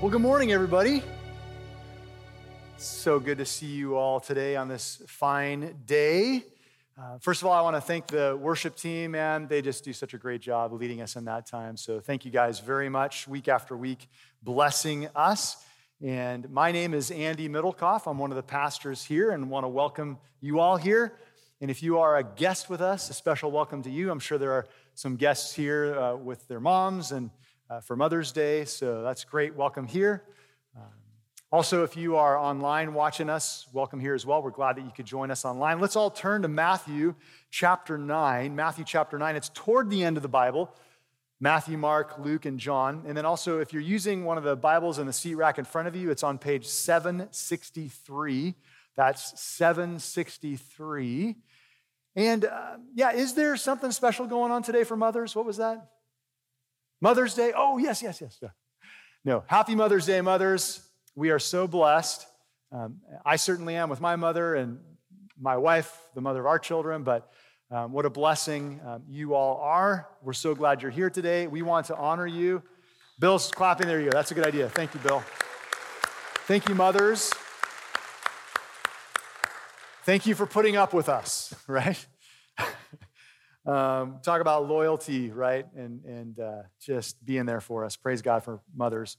Well, good morning, everybody. So good to see you all today on this fine day. Uh, first of all, I want to thank the worship team, and they just do such a great job leading us in that time. So, thank you guys very much, week after week, blessing us. And my name is Andy Middlecoff. I'm one of the pastors here and want to welcome you all here. And if you are a guest with us, a special welcome to you. I'm sure there are some guests here uh, with their moms and uh, for Mother's Day, so that's great. Welcome here. Um, also, if you are online watching us, welcome here as well. We're glad that you could join us online. Let's all turn to Matthew chapter 9. Matthew chapter 9, it's toward the end of the Bible. Matthew, Mark, Luke, and John. And then also, if you're using one of the Bibles in the seat rack in front of you, it's on page 763. That's 763. And uh, yeah, is there something special going on today for mothers? What was that? Mother's Day? Oh, yes, yes, yes. No, happy Mother's Day, mothers. We are so blessed. Um, I certainly am with my mother and my wife, the mother of our children, but um, what a blessing um, you all are. We're so glad you're here today. We want to honor you. Bill's clapping. There you go. That's a good idea. Thank you, Bill. Thank you, mothers. Thank you for putting up with us, right? Um, talk about loyalty, right? And, and uh, just being there for us. Praise God for mothers.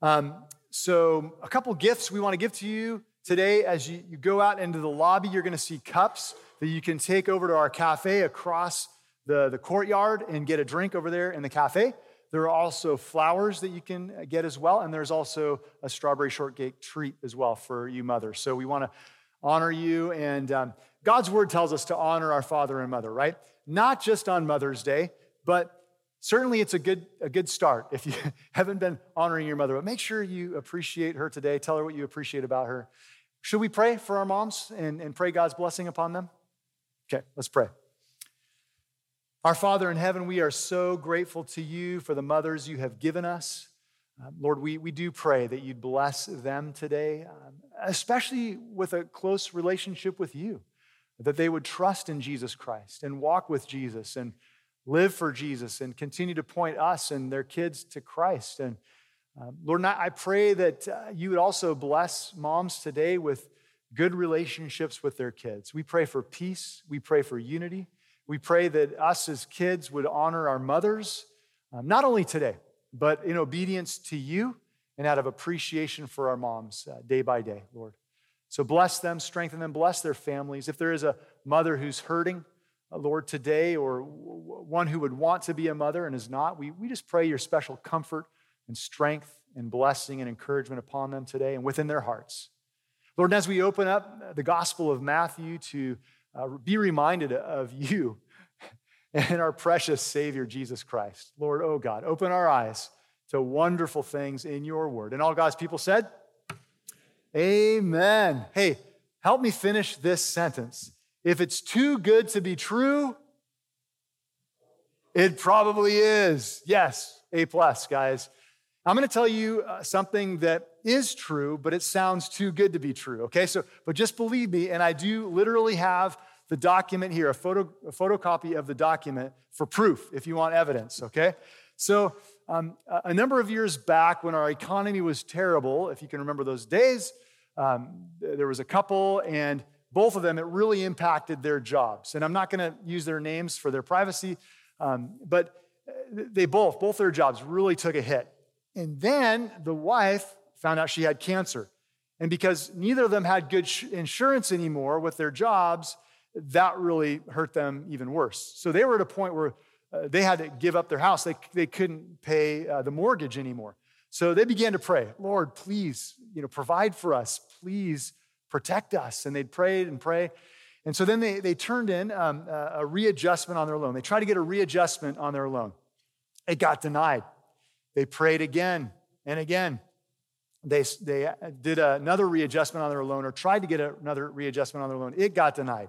Um, so, a couple gifts we want to give to you today. As you, you go out into the lobby, you're going to see cups that you can take over to our cafe across the, the courtyard and get a drink over there in the cafe. There are also flowers that you can get as well, and there's also a strawberry shortcake treat as well for you mothers. So, we want to honor you, and um, God's word tells us to honor our father and mother, right? Not just on Mother's Day, but certainly it's a good, a good start if you haven't been honoring your mother. But make sure you appreciate her today. Tell her what you appreciate about her. Should we pray for our moms and, and pray God's blessing upon them? Okay, let's pray. Our Father in heaven, we are so grateful to you for the mothers you have given us. Um, Lord, we, we do pray that you'd bless them today, um, especially with a close relationship with you that they would trust in Jesus Christ and walk with Jesus and live for Jesus and continue to point us and their kids to Christ. And uh, Lord, I pray that uh, you would also bless moms today with good relationships with their kids. We pray for peace, we pray for unity. We pray that us as kids would honor our mothers, um, not only today, but in obedience to you and out of appreciation for our moms uh, day by day, Lord. So bless them, strengthen them, bless their families. If there is a mother who's hurting, uh, Lord, today, or one who would want to be a mother and is not, we, we just pray your special comfort and strength and blessing and encouragement upon them today and within their hearts. Lord, as we open up the Gospel of Matthew to uh, be reminded of you and our precious Savior, Jesus Christ, Lord, oh God, open our eyes to wonderful things in your word. And all God's people said, Amen. Hey, help me finish this sentence. If it's too good to be true, it probably is. Yes, A plus, guys. I'm going to tell you uh, something that is true, but it sounds too good to be true. Okay, so, but just believe me, and I do literally have the document here, a, photo, a photocopy of the document for proof if you want evidence. Okay, so um, a number of years back when our economy was terrible, if you can remember those days, um, there was a couple, and both of them, it really impacted their jobs. And I'm not going to use their names for their privacy, um, but they both, both their jobs really took a hit. And then the wife found out she had cancer. And because neither of them had good insurance anymore with their jobs, that really hurt them even worse. So they were at a point where uh, they had to give up their house. They, they couldn't pay uh, the mortgage anymore. So they began to pray, Lord, please, you know, provide for us. Please protect us. And they'd pray and pray. And so then they, they turned in um, a readjustment on their loan. They tried to get a readjustment on their loan. It got denied. They prayed again and again. They, they did another readjustment on their loan or tried to get another readjustment on their loan. It got denied.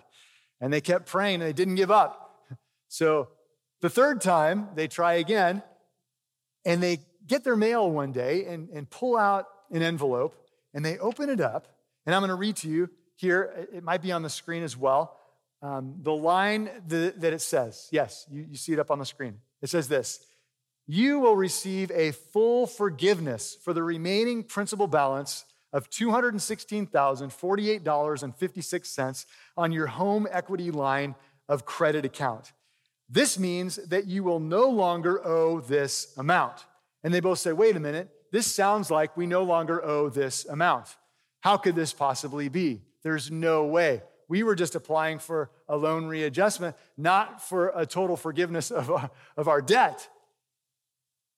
And they kept praying and they didn't give up. So the third time, they try again and they get their mail one day and, and pull out an envelope and they open it up. And I'm going to read to you here, it might be on the screen as well. Um, the line that, it says, yes, you, you see it up on the screen. It says this you will receive a full forgiveness for the remaining principal balance of $216,048.56 on your home equity line of credit account. This means that you will no longer owe this amount. And they both say, wait a minute, this sounds like we no longer owe this amount. How could this possibly be? There's no way. We were just applying for a loan readjustment, not for a total forgiveness of, our, of our debt.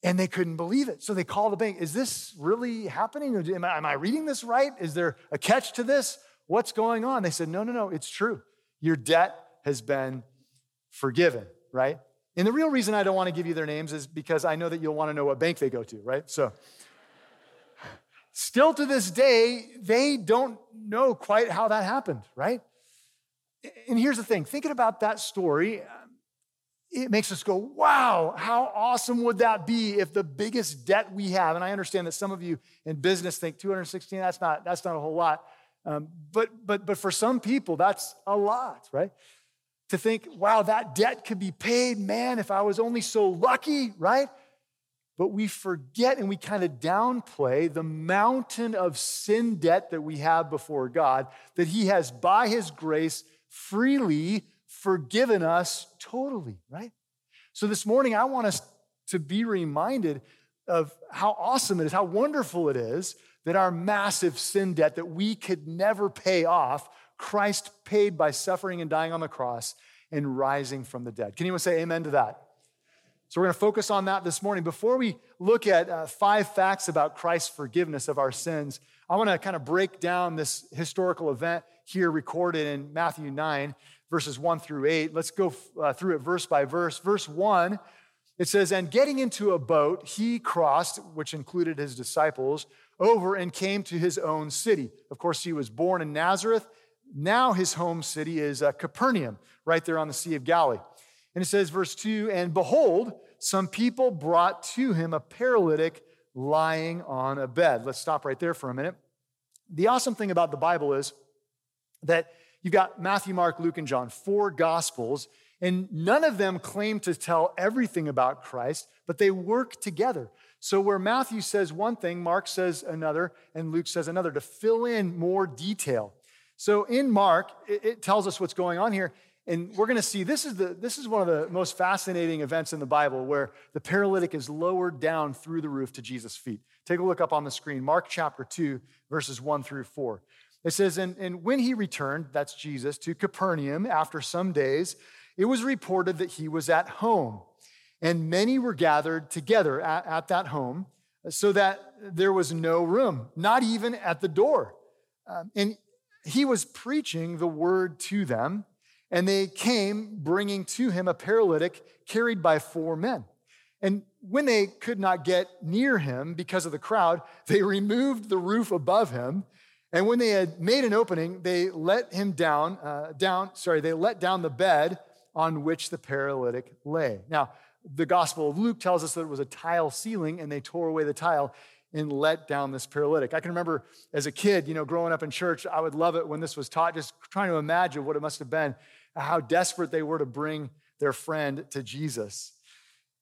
And they couldn't believe it. So they called the bank. Is this really happening? Am I, am I reading this right? Is there a catch to this? What's going on? They said, No, no, no, it's true. Your debt has been forgiven, right? And the real reason I don't want to give you their names is because I know that you'll want to know what bank they go to, right? So, still to this day, they don't know quite how that happened, right? And here's the thing thinking about that story, it makes us go, wow, how awesome would that be if the biggest debt we have, and I understand that some of you in business think 216, that's not, that's not a whole lot. Um, but, but, but for some people, that's a lot, right? To think, wow, that debt could be paid. Man, if I was only so lucky, right? But we forget and we kind of downplay the mountain of sin debt that we have before God, that He has, by His grace, freely forgiven us totally, right? So this morning, I want us to be reminded of how awesome it is, how wonderful it is that our massive sin debt that we could never pay off Christ paid by suffering and dying on the cross and rising from the dead. Can anyone say amen to that? So, we're going to focus on that this morning. Before we look at uh, five facts about Christ's forgiveness of our sins, I want to kind of break down this historical event here recorded in Matthew 9, verses 1 through 8. Let's go uh, through it verse by verse. Verse 1, it says, And getting into a boat, he crossed, which included his disciples, over and came to his own city. Of course, he was born in Nazareth now his home city is uh, Capernaum, right there on the Sea of Galilee. And it says, verse 2 And behold, some people brought to him a paralytic lying on a bed. Let's stop right there for a minute. The awesome thing about the Bible is that you've got Matthew, Mark, Luke, and John, four gospels, and none of them claim to tell everything about Christ, but they work together. So, where Matthew says one thing, Mark says another, and Luke says another to fill in more detail. So in Mark, it, it tells us what's going on here. And we're going to see this is, the, this is one of the most fascinating events in the Bible where the paralytic is lowered down through the roof to Jesus' feet. Take a look up on the screen, Mark chapter 2, verses 1 through 4. It says, and, and when he returned, that's Jesus, to Capernaum after some days, it was reported that he was at home. And many were gathered together at, at that home, so that there was no room, not even at the door. Um, and he was preaching the word to them, and they came bringing to him a paralytic carried by four men. And when they could not get near him because of the crowd, they removed the roof above him. And when they had made an opening, they let him down, uh, down, sorry, they let down the bed on which the paralytic lay. Now, the Gospel of Luke tells us that it was a tile ceiling and they tore away the tile and let down this paralytic. I can remember as a kid, you know, growing up in church, I would love it when this was taught, just trying to imagine what it must have been, how desperate they were to bring their friend to Jesus.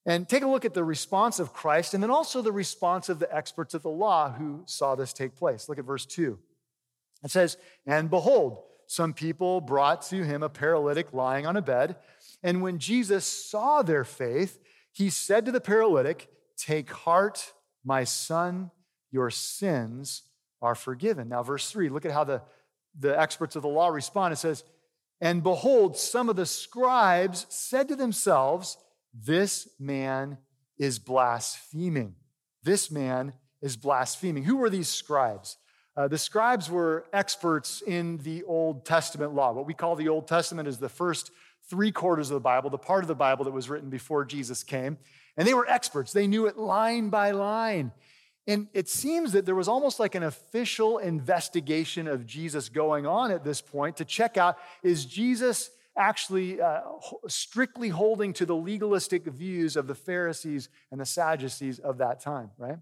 And take a look at the response of Christ and then also the response of the experts of the law who saw this take place. Look at verse 2. It says, And behold, some people brought to him a paralytic lying on a bed. And when Jesus saw their faith, he said to the paralytic, Take heart, my son, your sins are forgiven. Now, verse 3, look at how the, the experts of the law respond. It says, And behold, some of the scribes said to themselves, This man is blaspheming. This man is blaspheming. Who were these scribes? Uh, the scribes were experts in the Old Testament law. What we call the Old Testament is the first three quarters of the Bible, the part of the Bible that was written before Jesus came. And they were experts, they knew it line by line. And it seems that there was almost like an official investigation of Jesus going on at this point to check out is Jesus actually uh, strictly holding to the legalistic views of the Pharisees and the Sadducees of that time, right?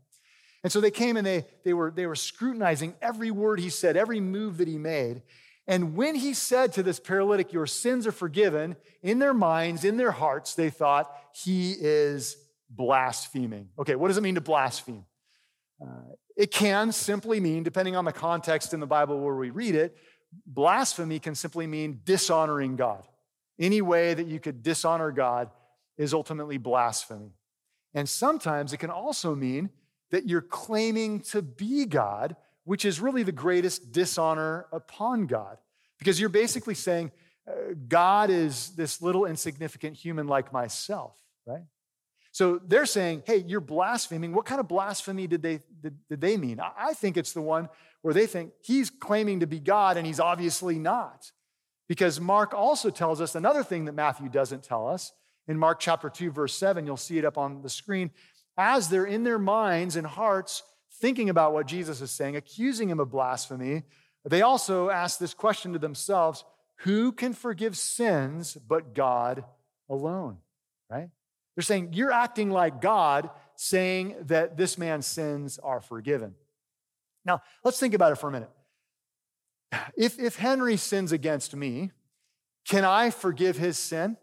And so they came and they, they, were, they were scrutinizing every word he said, every move that he made. And when he said to this paralytic, Your sins are forgiven, in their minds, in their hearts, they thought, He is blaspheming. Okay, what does it mean to blaspheme? Uh, it can simply mean, depending on the context in the Bible where we read it, blasphemy can simply mean dishonoring God. Any way that you could dishonor God is ultimately blasphemy. And sometimes it can also mean that you're claiming to be God, which is really the greatest dishonor upon God. Because you're basically saying, uh, God is this little insignificant human like myself, right? So they're saying, hey, you're blaspheming. What kind of blasphemy did they, did, did they mean? I think it's the one where they think he's claiming to be God and he's obviously not. Because Mark also tells us another thing that Matthew doesn't tell us. In Mark chapter 2, verse 7, you'll see it up on the screen. As they're in their minds and hearts thinking about what Jesus is saying, accusing him of blasphemy, they also ask this question to themselves Who can forgive sins but God alone? Right? They're saying, You're acting like God, saying that this man's sins are forgiven. Now, let's think about it for a minute. If, if Henry sins against me, can I forgive his sin?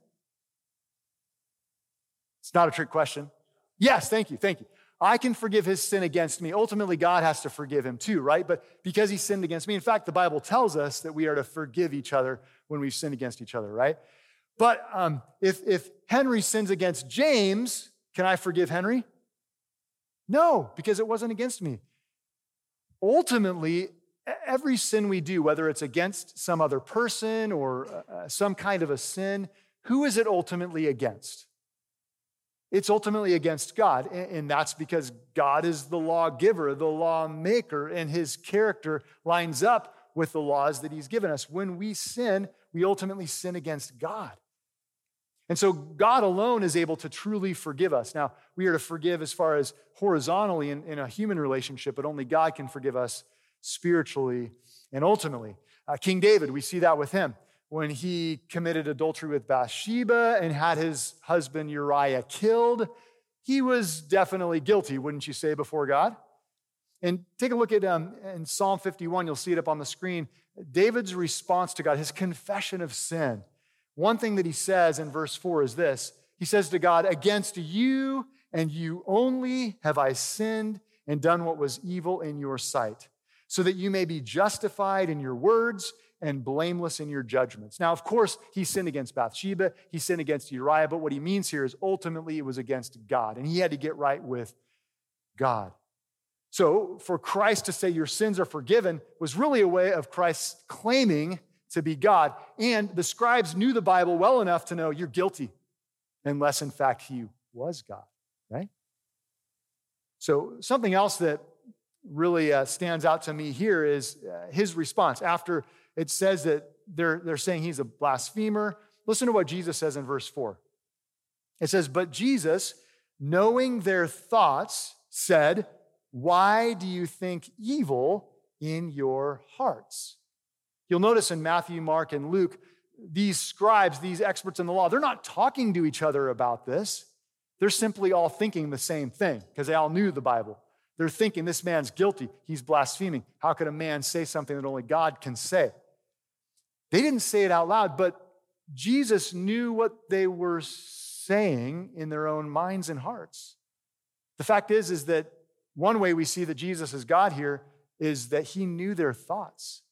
It's not a trick question. Yes, thank you, thank you. I can forgive his sin against me. Ultimately, God has to forgive him too, right? But because he sinned against me, in fact, the Bible tells us that we are to forgive each other when we've sinned against each other, right? But um, if, if Henry sins against James, can I forgive Henry? No, because it wasn't against me. Ultimately, every sin we do, whether it's against some other person or uh, some kind of a sin, who is it ultimately against? It's ultimately against God. And that's because God is the lawgiver, the lawmaker, and his character lines up with the laws that he's given us. When we sin, we ultimately sin against God. And so God alone is able to truly forgive us. Now, we are to forgive as far as horizontally in, in a human relationship, but only God can forgive us spiritually and ultimately. Uh, King David, we see that with him when he committed adultery with Bathsheba and had his husband Uriah killed. He was definitely guilty, wouldn't you say, before God? And take a look at um, in Psalm 51, you'll see it up on the screen. David's response to God, his confession of sin. One thing that he says in verse 4 is this He says to God, Against you and you only have I sinned and done what was evil in your sight, so that you may be justified in your words and blameless in your judgments. Now, of course, he sinned against Bathsheba, he sinned against Uriah, but what he means here is ultimately it was against God, and he had to get right with God. So, for Christ to say your sins are forgiven was really a way of Christ claiming to be God. And the scribes knew the Bible well enough to know you're guilty, unless in fact he was God, right? So, something else that really uh, stands out to me here is uh, his response after it says that they're, they're saying he's a blasphemer. Listen to what Jesus says in verse 4. It says, But Jesus, knowing their thoughts, said, Why do you think evil in your hearts? You'll notice in Matthew, Mark, and Luke, these scribes, these experts in the law, they're not talking to each other about this. They're simply all thinking the same thing because they all knew the Bible. They're thinking this man's guilty. He's blaspheming. How could a man say something that only God can say? They didn't say it out loud, but Jesus knew what they were saying in their own minds and hearts. The fact is, is that one way we see that Jesus is God here is that he knew their thoughts.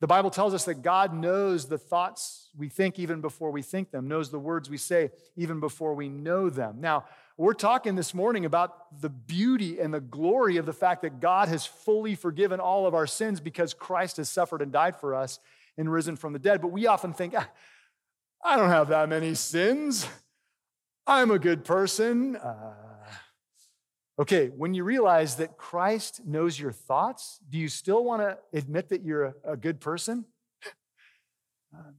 The Bible tells us that God knows the thoughts we think even before we think them, knows the words we say even before we know them. Now, we're talking this morning about the beauty and the glory of the fact that God has fully forgiven all of our sins because Christ has suffered and died for us and risen from the dead. But we often think, ah, I don't have that many sins. I'm a good person. Uh, okay, when you realize that Christ knows your thoughts, do you still want to admit that you're a, good person? Uh,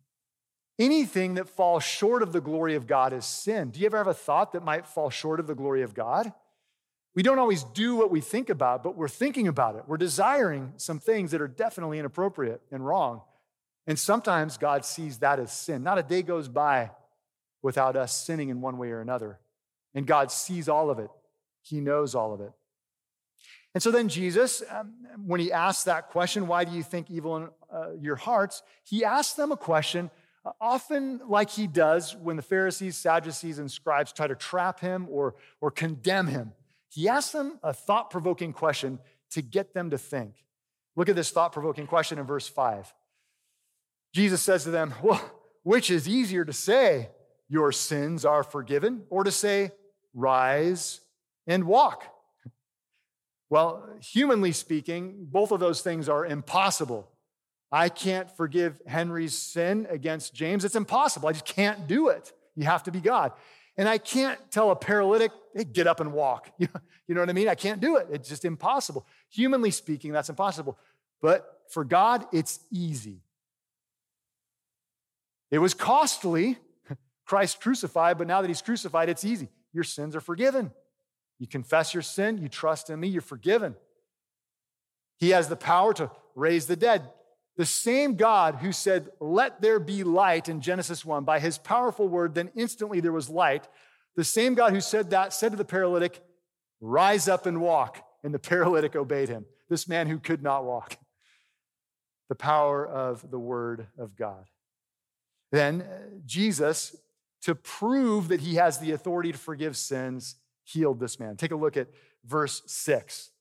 anything that falls short of the glory of God is sin. Do you ever have a thought that might fall short of the glory of God? We don't always do what we think about, but we're thinking about it. We're desiring some things that are definitely inappropriate and wrong. And sometimes God sees that as sin. Not a day goes by without us sinning in one way or another. And God sees all of it, He knows all of it. And so then Jesus, um, when he asked that question, why do you think evil in uh, your hearts? He asked them a question often like he does when the Pharisees, Sadducees, and scribes try to trap him or, or condemn him, he asks them a thought provoking question to get them to think. Look at this thought provoking question in verse 5. Jesus says to them, Well, which is easier to say, Your sins are forgiven, or to say, Rise and walk? Well, humanly speaking, both of those things are impossible. I can't forgive Henry's sin against James. It's impossible. I just can't do it. You have to be God. And I can't tell a paralytic, hey, get up and walk. You know what I mean? I can't do it. It's just impossible. Humanly speaking, that's impossible. But for God, it's easy. It was costly, Christ crucified, but now that he's crucified, it's easy. Your sins are forgiven. You confess your sin, you trust in me, you're forgiven. He has the power to raise the dead. The same God who said, Let there be light in Genesis 1 by his powerful word, then instantly there was light. The same God who said that said to the paralytic, Rise up and walk. And the paralytic obeyed him. This man who could not walk. The power of the word of God. Then uh, Jesus, to prove that he has the authority to forgive sins, healed this man. Take a look at verse 6.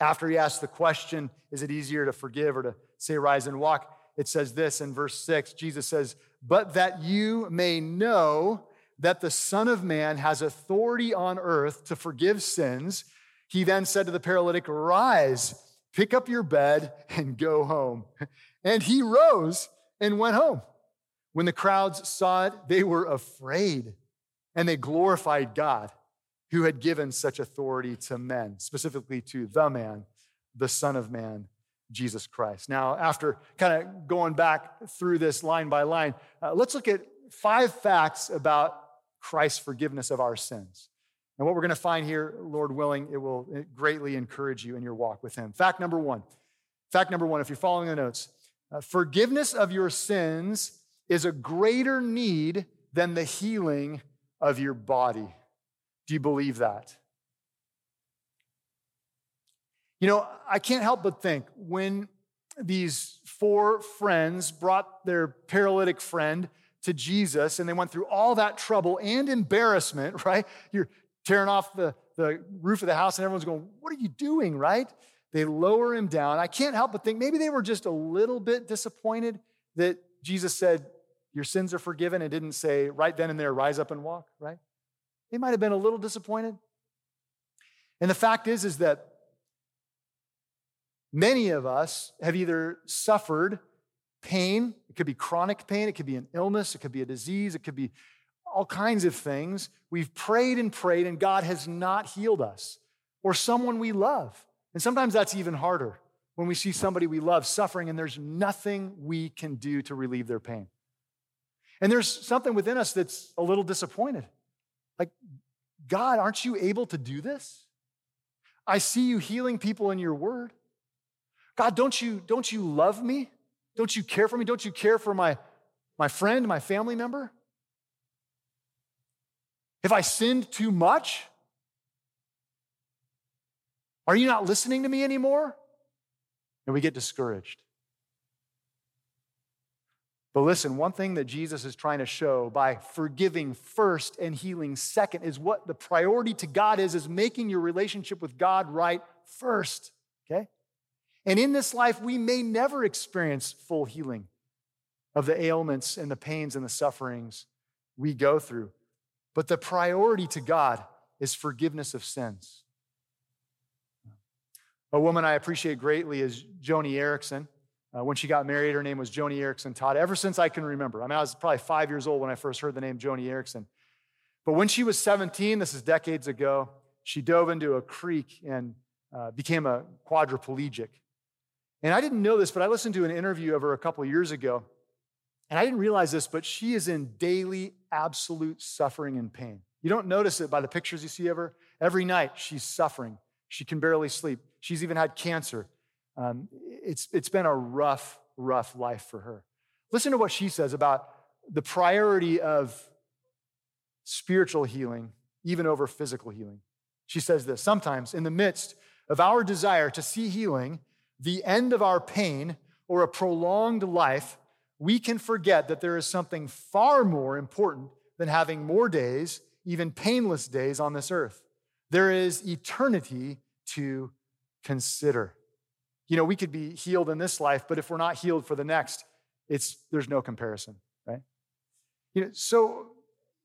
After he asked the question, is it easier to forgive or to say rise and walk? It says this in verse 6 Jesus says, But that you may know that the Son of Man has authority on earth to forgive sins, he then said to the paralytic, Rise, pick up your bed, and go home. And he rose and went home. When the crowds saw it, they were afraid and they glorified God who had given such authority to men, specifically to the man, the Son of Man, Jesus Christ. Now, after kind of going back through this line by line, uh, let's look at five facts about Christ's forgiveness of our sins. And what we're going to find here, Lord willing, it will greatly encourage you in your walk with Him. Fact number one. Fact number one, if you're following the notes, uh, forgiveness of your sins is a greater need than the healing of your body. Do you believe that? You know, I can't help but think when these four friends brought their paralytic friend to Jesus and they went through all that trouble and embarrassment, right? You're tearing off the, the roof of the house and everyone's going, What are you doing, right? They lower him down. I can't help but think maybe they were just a little bit disappointed that Jesus said, Your sins are forgiven and didn't say right then and there, rise up and walk, right? They might have been a little disappointed. And the fact is, is that many of us have either suffered pain, it could be chronic pain, it could be an illness, it could be a disease, it could be all kinds of things. We've prayed and prayed, and God has not healed us, or someone we love. And sometimes that's even harder when we see somebody we love suffering and there's nothing we can do to relieve their pain. And there's something within us that's a little disappointed. Like, God, aren't you able to do this? I see you healing people in your word. God, don't you, don't you love me? Don't you care for me? Don't you care for my, my friend, my family member? Have I sinned too much? Are you not listening to me anymore? And we get discouraged. But listen, one thing that Jesus is trying to show by forgiving first and healing second is what the priority to God is, is making your relationship with God right first, okay? And in this life, we may never experience full healing of the ailments and the pains and the sufferings we go through. But the priority to God is forgiveness of sins. A woman I appreciate greatly is Joni Eareckson. Uh, when she got married, her name was Joni Eareckson Tada. Ever since I can remember, I mean, I was probably five years old when I first heard the name Joni Eareckson. But when she was 17, this is decades ago, she dove into a creek and uh, became a quadriplegic. And I didn't know this, but I listened to an interview of her a couple years ago. And I didn't realize this, but she is in daily absolute suffering and pain. You don't notice it by the pictures you see of her. Every night she's suffering. She can barely sleep. She's even had cancer. Um, it's, it's been a rough, rough life for her. Listen to what she says about the priority of spiritual healing, even over physical healing. She says this Sometimes, in the midst of our desire to see healing, the end of our pain, or a prolonged life, we can forget that there is something far more important than having more days, even painless days on this earth. There is eternity to consider. You know, we could be healed in this life, but if we're not healed for the next, it's there's no comparison, right? You know, so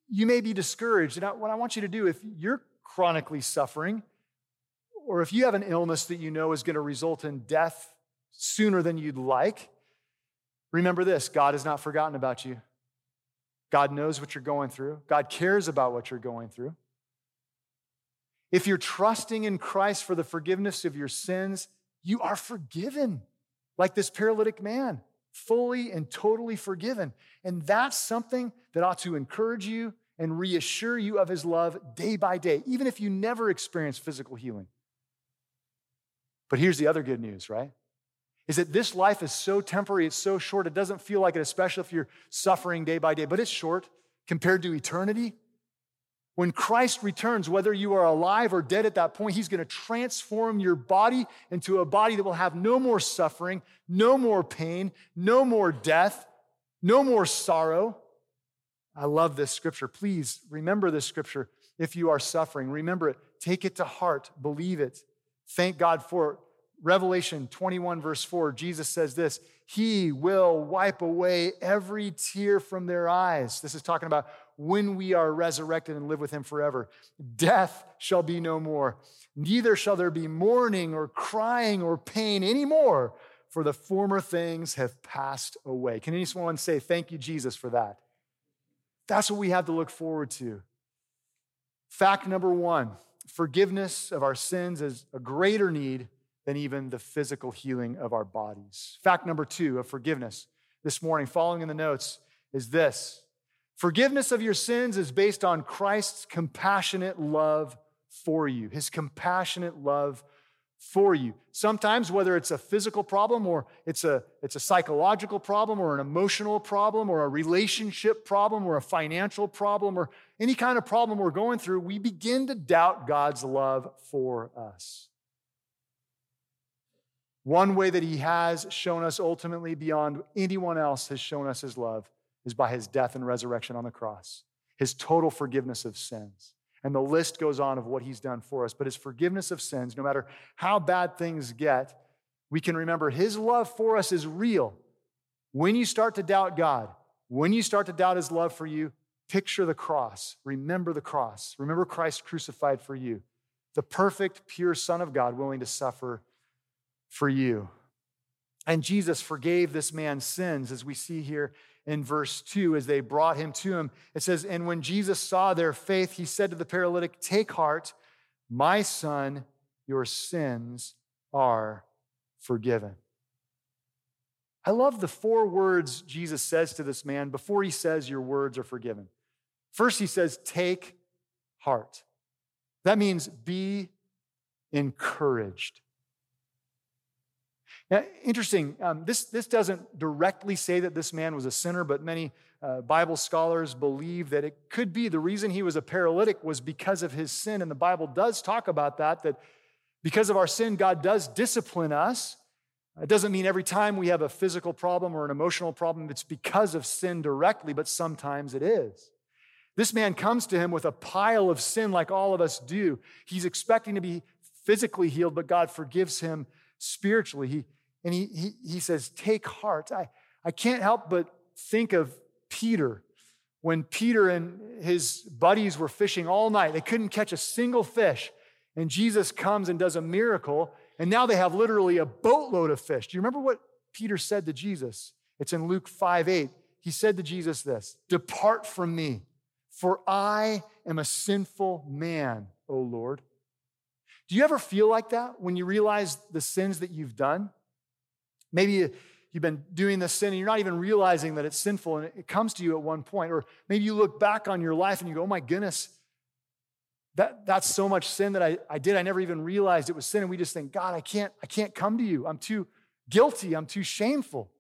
you may be discouraged. And what I want you to do, if you're chronically suffering, or if you have an illness that you know is going to result in death sooner than you'd like, remember this God has not forgotten about you. God knows what you're going through, God cares about what you're going through. If you're trusting in Christ for the forgiveness of your sins, you are forgiven, like this paralytic man, fully and totally forgiven. And that's something that ought to encourage you and reassure you of his love day by day, even if you never experience physical healing. But here's the other good news, right? Is that this life is so temporary, it's so short, it doesn't feel like it, especially if you're suffering day by day, but it's short compared to eternity. When Christ returns, whether you are alive or dead at that point, He's going to transform your body into a body that will have no more suffering, no more pain, no more death, no more sorrow. I love this scripture. Please remember this scripture if you are suffering. Remember it. Take it to heart. Believe it. Thank God for it. Revelation 21, verse 4, Jesus says this He will wipe away every tear from their eyes. This is talking about when we are resurrected and live with him forever. Death shall be no more. Neither shall there be mourning or crying or pain anymore, for the former things have passed away. Can anyone say, Thank you, Jesus, for that? That's what we have to look forward to. Fact number one forgiveness of our sins is a greater need than even the physical healing of our bodies. Fact number two of forgiveness this morning, following in the notes, is this Forgiveness of your sins is based on Christ's compassionate love for you, his compassionate love for you. Sometimes, whether it's a physical problem or it's a, it's a psychological problem or an emotional problem or a relationship problem or a financial problem or any kind of problem we're going through, we begin to doubt God's love for us. One way that he has shown us ultimately beyond anyone else has shown us his love is by his death and resurrection on the cross, his total forgiveness of sins. And the list goes on of what he's done for us. But his forgiveness of sins, no matter how bad things get, we can remember his love for us is real. When you start to doubt God, when you start to doubt his love for you, picture the cross. Remember the cross. Remember Christ crucified for you, the perfect, pure Son of God willing to suffer for you. And Jesus forgave this man's sins, as we see here in verse 2 as they brought him to him. It says, And when Jesus saw their faith, he said to the paralytic, Take heart, my son, your sins are forgiven. I love the four words Jesus says to this man before he says, Your words are forgiven. First, he says, Take heart. That means be encouraged. Now, interesting, um, this, this doesn't directly say that this man was a sinner, but many uh, Bible scholars believe that it could be the reason he was a paralytic was because of his sin. And the Bible does talk about that, that because of our sin, God does discipline us. It doesn't mean every time we have a physical problem or an emotional problem, it's because of sin directly, but sometimes it is. This man comes to him with a pile of sin like all of us do. He's expecting to be physically healed, but God forgives him spiritually. He, and he, he, he says, Take heart. I, I can't help but think of Peter when Peter and his buddies were fishing all night. They couldn't catch a single fish. And Jesus comes and does a miracle. And now they have literally a boatload of fish. Do you remember what Peter said to Jesus? It's in Luke 5 8. He said to Jesus this Depart from me, for I am a sinful man, O Lord. Do you ever feel like that when you realize the sins that you've done? Maybe you've been doing this sin and you're not even realizing that it's sinful and it comes to you at one point. Or maybe you look back on your life and you go, oh my goodness, that, that's so much sin that I, I did. I never even realized it was sin. And we just think, God, I can't, I can't come to you. I'm too guilty. I'm too shameful.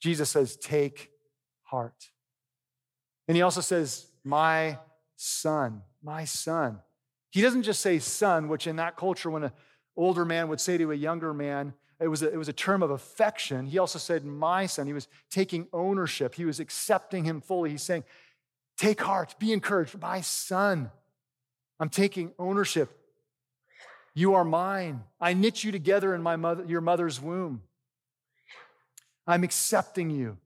Jesus says, take heart. And he also says, my son, my son. He doesn't just say son, which in that culture, when an older man would say to a younger man, it was, a, it was a term of affection. He also said, My son. He was taking ownership, he was accepting him fully. He's saying, Take heart, be encouraged. My son, I'm taking ownership. You are mine. I knit you together in my mother, your mother's womb. I'm accepting you.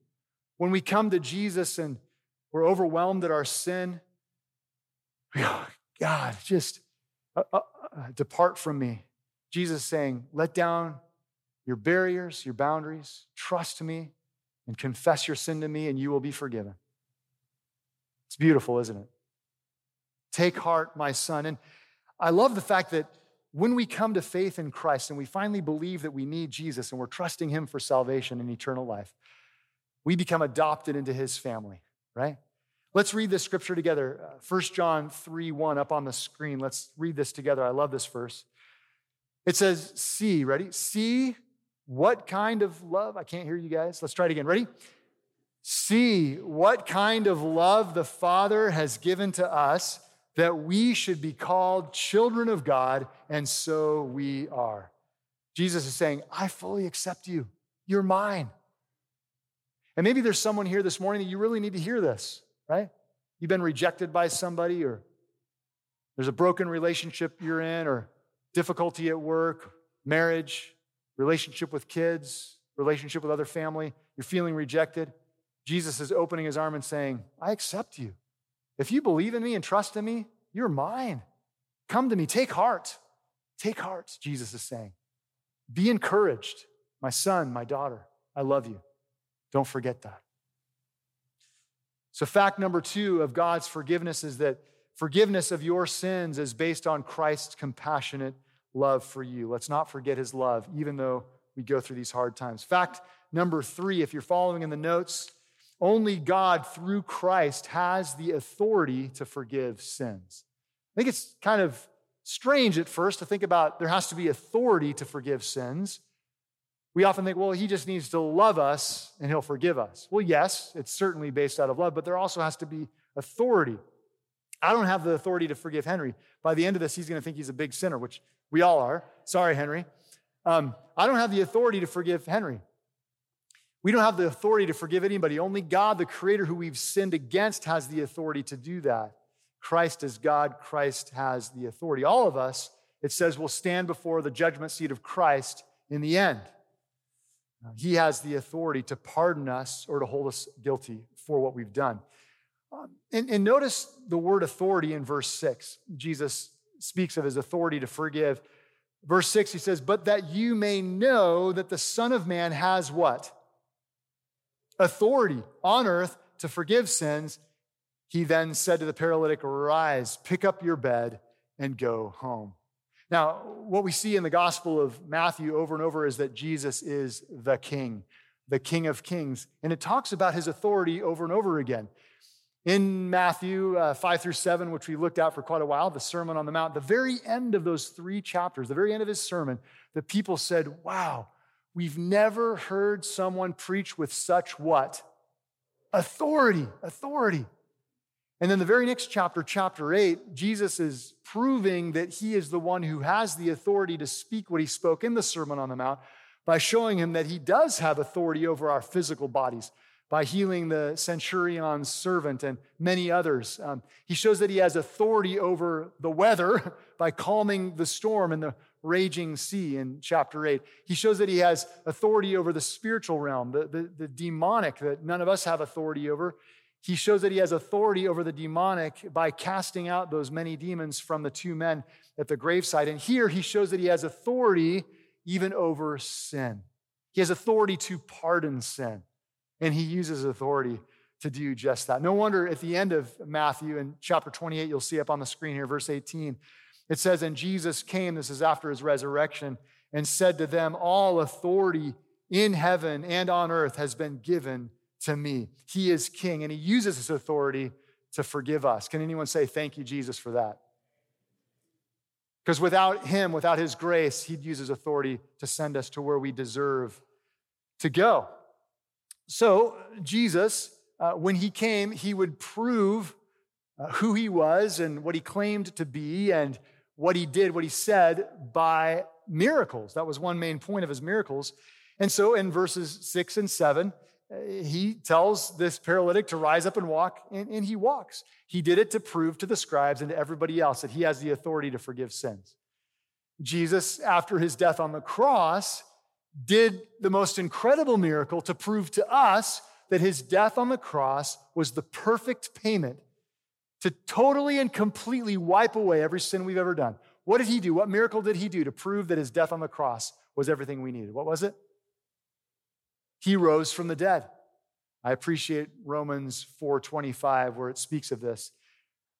When we come to Jesus and we're overwhelmed at our sin, we go, God, just uh, uh, uh, depart from me. Jesus saying, let down your barriers, your boundaries, trust me, and confess your sin to me, and you will be forgiven. It's beautiful, isn't it? Take heart, my son. And I love the fact that when we come to faith in Christ and we finally believe that we need Jesus and we're trusting him for salvation and eternal life, we become adopted into his family, right? Let's read this scripture together. 1 uh, John 3 1 up on the screen. Let's read this together. I love this verse. It says, See, ready? See what kind of love? I can't hear you guys. Let's try it again. Ready? See what kind of love the Father has given to us that we should be called children of God, and so we are. Jesus is saying, I fully accept you. You're mine. And maybe there's someone here this morning that you really need to hear this, right? You've been rejected by somebody, or there's a broken relationship you're in, or difficulty at work, marriage, relationship with kids, relationship with other family. You're feeling rejected. Jesus is opening his arm and saying, I accept you. If you believe in me and trust in me, you're mine. Come to me. Take heart. Take heart, Jesus is saying. Be encouraged, my son, my daughter. I love you. Don't forget that. So, fact number two of God's forgiveness is that forgiveness of your sins is based on Christ's compassionate love for you. Let's not forget his love, even though we go through these hard times. Fact number three, if you're following in the notes, only God, through Christ, has the authority to forgive sins. I think it's kind of strange at first to think about there has to be authority to forgive sins. We often think, well, he just needs to love us and he'll forgive us. Well, yes, it's certainly based out of love, but there also has to be authority. I don't have the authority to forgive Henry. By the end of this, he's going to think he's a big sinner, which we all are. Sorry, Henry. Um, I don't have the authority to forgive Henry. We don't have the authority to forgive anybody. Only God, the Creator who we've sinned against, has the authority to do that. Christ is God, Christ has the authority. All of us, it says, will stand before the judgment seat of Christ in the end. He has the authority to pardon us or to hold us guilty for what we've done. Um, and, and notice the word authority in verse 6. Jesus speaks of his authority to forgive. Verse 6, he says, But that you may know that the Son of Man has what? authority on earth to forgive sins, he then said to the paralytic, Rise, pick up your bed, and go home. Now, what we see in the Gospel of Matthew over and over is that Jesus is the King, the King of Kings. And it talks about his authority over and over again. In Matthew uh, 5 through 7, which we looked at for quite a while, the Sermon on the Mount, the very end of those three chapters, the very end of his sermon, the people said, Wow, We've never heard someone preach with such what? Authority, authority. And then the very next chapter, chapter 8, Jesus is proving that he is the one who has the authority to speak what he spoke in the Sermon on the Mount by showing him that he does have authority over our physical bodies by healing the centurion's servant and many others. Um, he shows that he has authority over the weather by calming the storm and the raging sea in chapter 8. He shows that he has authority over the spiritual realm, the, the, the demonic that none of us have authority over. He shows that he has authority over the demonic by casting out those many demons from the two men at the graveside. And here he shows that he has authority even over sin. He has authority to pardon sin, and he uses authority to do just that. No wonder at the end of Matthew in chapter 28, you'll see up on the screen here, verse 18, it says, And Jesus came, this is after his resurrection, and said to them, All authority in heaven and on earth has been given to me. He is king, and he uses his authority to forgive us. Can anyone say, Thank you, Jesus, for that? Because without him, without his grace, he'd use his authority to send us to where we deserve to go. So, Jesus, uh, when he came, he would prove uh, who he was and what he claimed to be and what he did, what he said by miracles. That was one main point of his miracles. And so in verses six and seven, uh, he tells this paralytic to rise up and walk, and, and he walks. He did it to prove to the scribes and to everybody else that he has the authority to forgive sins. Jesus, after his death on the cross, did the most incredible miracle to prove to us that his death on the cross was the perfect payment to totally and completely wipe away every sin we've ever done. What did he do? What miracle did he do to prove that his death on the cross was everything we needed? What was it? He rose from the dead. I appreciate Romans 4:25 where it speaks of this.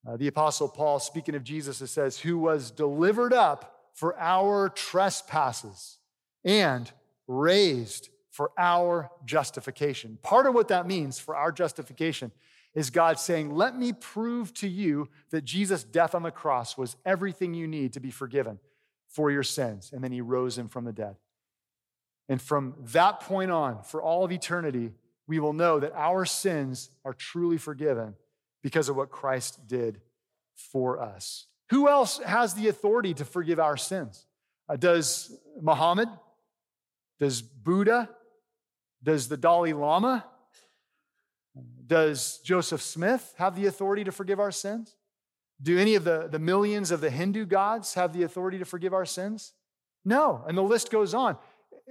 Uh, the apostle Paul speaking of Jesus it says who was delivered up for our trespasses and raised for our justification. Part of what that means for our justification is God saying, Let me prove to you that Jesus' death on the cross was everything you need to be forgiven for your sins. And then he rose him from the dead. And from that point on, for all of eternity, we will know that our sins are truly forgiven because of what Christ did for us. Who else has the authority to forgive our sins? Uh, does Muhammad? Does Buddha? Does the Dalai Lama? Does Joseph Smith have the authority to forgive our sins? Do any of the, the millions of the Hindu gods have the authority to forgive our sins? No. And the list goes on.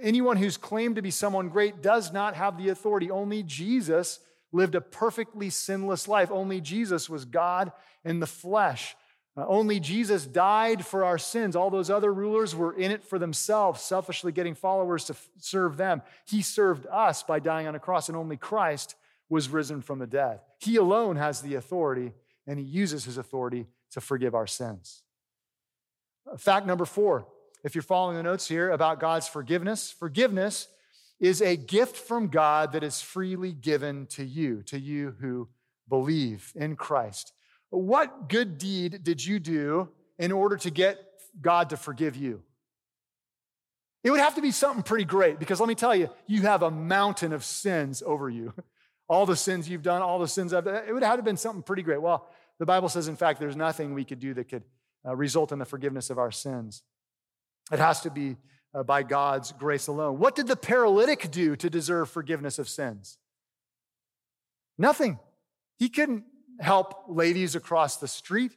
Anyone who's claimed to be someone great does not have the authority. Only Jesus lived a perfectly sinless life. Only Jesus was God in the flesh. Uh, only Jesus died for our sins. All those other rulers were in it for themselves, selfishly getting followers to f- serve them. He served us by dying on a cross, and only Christ was risen from the dead. He alone has the authority, and he uses his authority to forgive our sins. Uh, fact number four if you're following the notes here about God's forgiveness, forgiveness is a gift from God that is freely given to you, to you who believe in Christ. What good deed did you do in order to get God to forgive you? It would have to be something pretty great because let me tell you, you have a mountain of sins over you. All the sins you've done, all the sins I've done, it would have to been something pretty great. Well, the Bible says, in fact, there's nothing we could do that could uh, result in the forgiveness of our sins. It has to be uh, by God's grace alone. What did the paralytic do to deserve forgiveness of sins? Nothing. He couldn't help ladies across the street.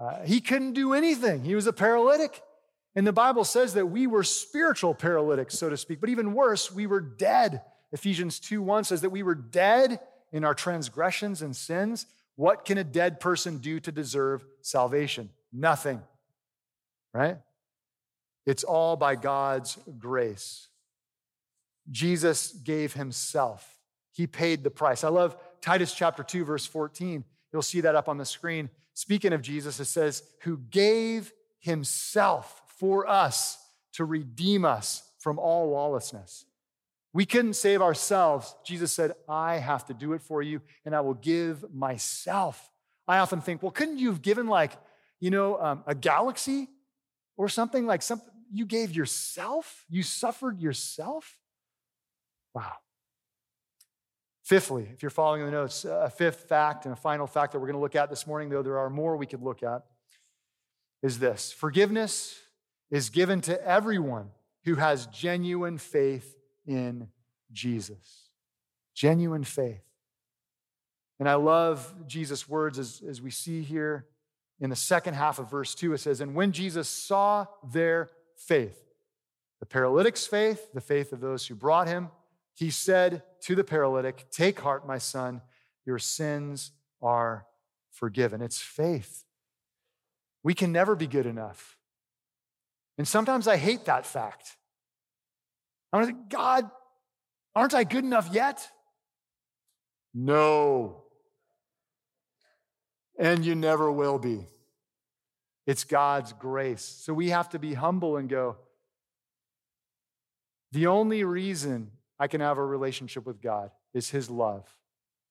Uh, he couldn't do anything. He was a paralytic. And the Bible says that we were spiritual paralytics, so to speak, but even worse, we were dead. Ephesians 2 1 says that we were dead in our transgressions and sins. What can a dead person do to deserve salvation? Nothing, right? It's all by God's grace. Jesus gave himself, he paid the price. I love Titus chapter 2, verse 14. You'll see that up on the screen. Speaking of Jesus, it says, who gave himself for us to redeem us from all lawlessness. We couldn't save ourselves. Jesus said, I have to do it for you, and I will give myself. I often think, well, couldn't you have given like, you know, um, a galaxy or something like something? You gave yourself? You suffered yourself? Wow. Fifthly, if you're following the notes, a fifth fact and a final fact that we're going to look at this morning, though there are more we could look at, is this forgiveness is given to everyone who has genuine faith in Jesus. Genuine faith. And I love Jesus' words as, as we see here in the second half of verse 2. It says, And when Jesus saw their faith, the paralytic's faith, the faith of those who brought him, he said to the paralytic, Take heart, my son, your sins are forgiven. It's faith. We can never be good enough. And sometimes I hate that fact. I want to think, God, aren't I good enough yet? No. And you never will be. It's God's grace. So we have to be humble and go, the only reason I can have a relationship with God is His love,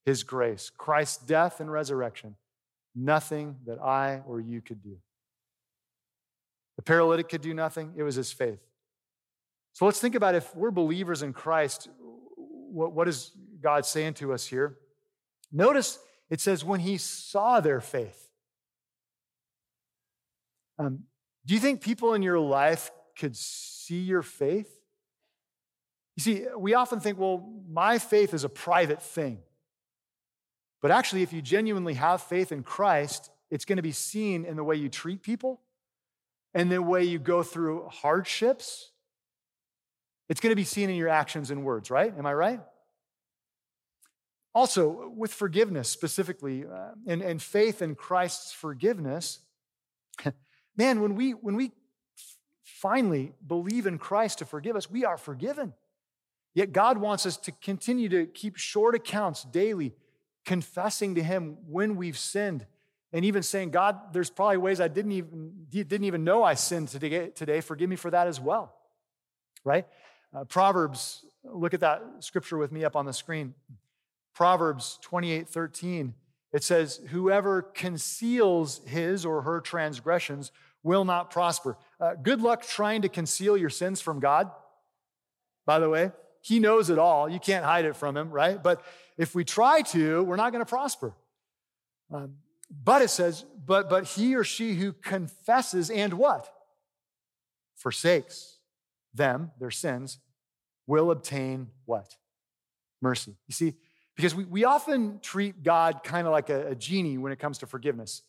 His grace, Christ's death and resurrection. Nothing that I or you could do. The paralytic could do nothing, it was his faith. So let's think about if we're believers in Christ, what, what is God saying to us here? Notice it says, when he saw their faith. Um, do you think people in your life could see your faith? You see, we often think, well, my faith is a private thing. But actually, if you genuinely have faith in Christ, it's going to be seen in the way you treat people and the way you go through hardships. It's going to be seen in your actions and words, right? Am I right? Also, with forgiveness specifically, uh, and, and faith in Christ's forgiveness, man, when we, when we finally believe in Christ to forgive us, we are forgiven. Yet God wants us to continue to keep short accounts daily, confessing to Him when we've sinned, and even saying, God, there's probably ways I didn't even, didn't even know I sinned today. Forgive me for that as well. Right? Uh, Proverbs, look at that scripture with me up on the screen. Proverbs 28 13, it says, Whoever conceals his or her transgressions will not prosper. Uh, good luck trying to conceal your sins from God, by the way. He knows it all. You can't hide it from him, right? But if we try to, we're not going to prosper. Um, but it says, but, but he or she who confesses and what? Forsakes them, their sins, will obtain what? Mercy. You see, because we, we often treat God kind of like a, a genie when it comes to forgiveness.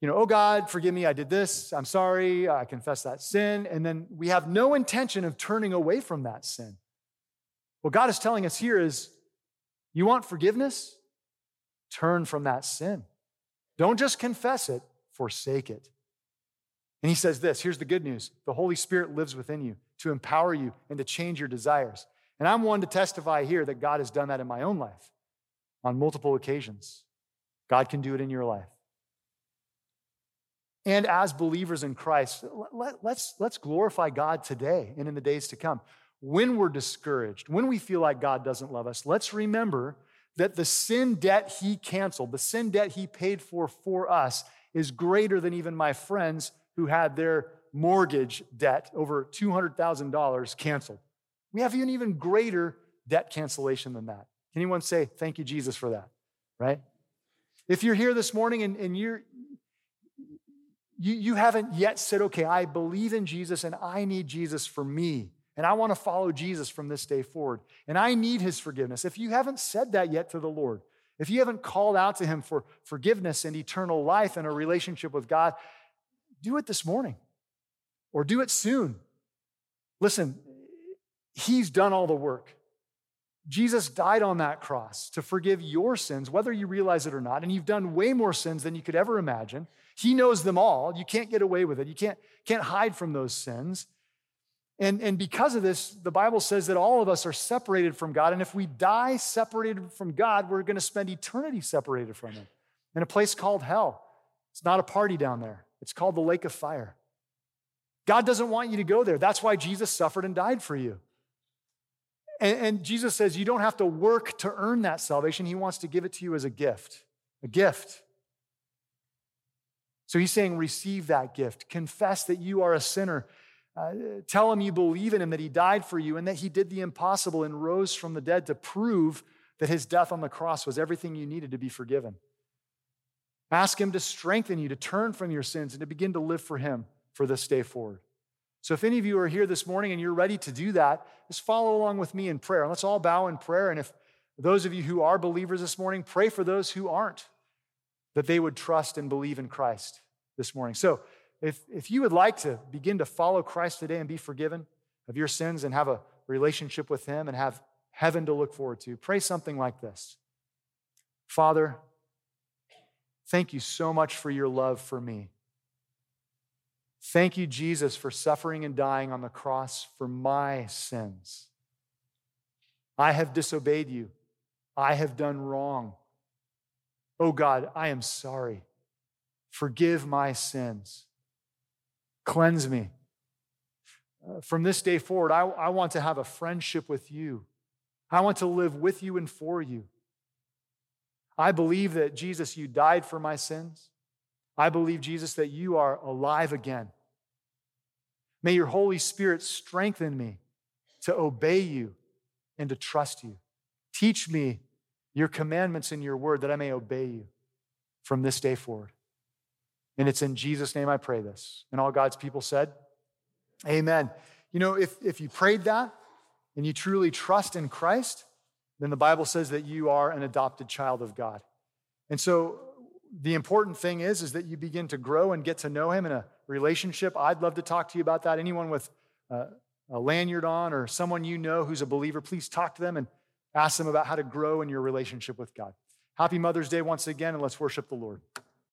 You know, oh God, forgive me, I did this, I'm sorry, I confess that sin. And then we have no intention of turning away from that sin. What God is telling us here is you want forgiveness? Turn from that sin. Don't just confess it, forsake it. And he says this here's the good news the Holy Spirit lives within you to empower you and to change your desires. And I'm one to testify here that God has done that in my own life on multiple occasions. God can do it in your life. And as believers in Christ, let, us let's, let's glorify God today and in the days to come. When we're discouraged, when we feel like God doesn't love us, let's remember that the sin debt He canceled, the sin debt He paid for for us, is greater than even my friends who had their mortgage debt over $200,000 canceled. We have an even greater debt cancellation than that. Can anyone say, Thank you, Jesus, for that? Right? If you're here this morning and, and you're, you, you haven't yet said, Okay, I believe in Jesus and I need Jesus for me, and I want to follow Jesus from this day forward, and I need his forgiveness. If you haven't said that yet to the Lord, if you haven't called out to him for forgiveness and eternal life and a relationship with God, do it this morning or do it soon. Listen, He's done all the work. Jesus died on that cross to forgive your sins, whether you realize it or not. And you've done way more sins than you could ever imagine. He knows them all. You can't get away with it. You can't, can't hide from those sins. And, and because of this, the Bible says that all of us are separated from God. And if we die separated from God, we're going to spend eternity separated from Him in a place called hell. It's not a party down there, it's called the lake of fire. God doesn't want you to go there. That's why Jesus suffered and died for you. And, and Jesus says you don't have to work to earn that salvation. He wants to give it to you as a gift, a gift. So he's saying, receive that gift. Confess that you are a sinner. Uh, tell him you believe in him, that he died for you, and that he did the impossible and rose from the dead to prove that his death on the cross was everything you needed to be forgiven. Ask him to strengthen you to turn from your sins and to begin to live for him for this day forward. So, if any of you are here this morning and you're ready to do that, just follow along with me in prayer. Let's all bow in prayer. And if those of you who are believers this morning, pray for those who aren't, that they would trust and believe in Christ this morning. So, if, if you would like to begin to follow Christ today and be forgiven of your sins and have a relationship with Him and have heaven to look forward to, pray something like this Father, thank you so much for your love for me. Thank you, Jesus, for suffering and dying on the cross for my sins. I have disobeyed you. I have done wrong. Oh God, I am sorry. Forgive my sins. Cleanse me. Uh, from this day forward, I, I want to have a friendship with you. I want to live with you and for you. I believe that Jesus, you died for my sins. I believe, Jesus, that you are alive again. May your Holy Spirit strengthen me to obey you and to trust you. Teach me your commandments in your word that I may obey you from this day forward. And it's in Jesus' name I pray this. And all God's people said, Amen. You know, if, if you prayed that and you truly trust in Christ, then the Bible says that you are an adopted child of God. And so the important thing is, is that you begin to grow and get to know him in a relationship. I'd love to talk to you about that. Anyone with a, a lanyard on or someone you know who's a believer, please talk to them and ask them about how to grow in your relationship with God. Happy Mother's Day once again, and let's worship the Lord.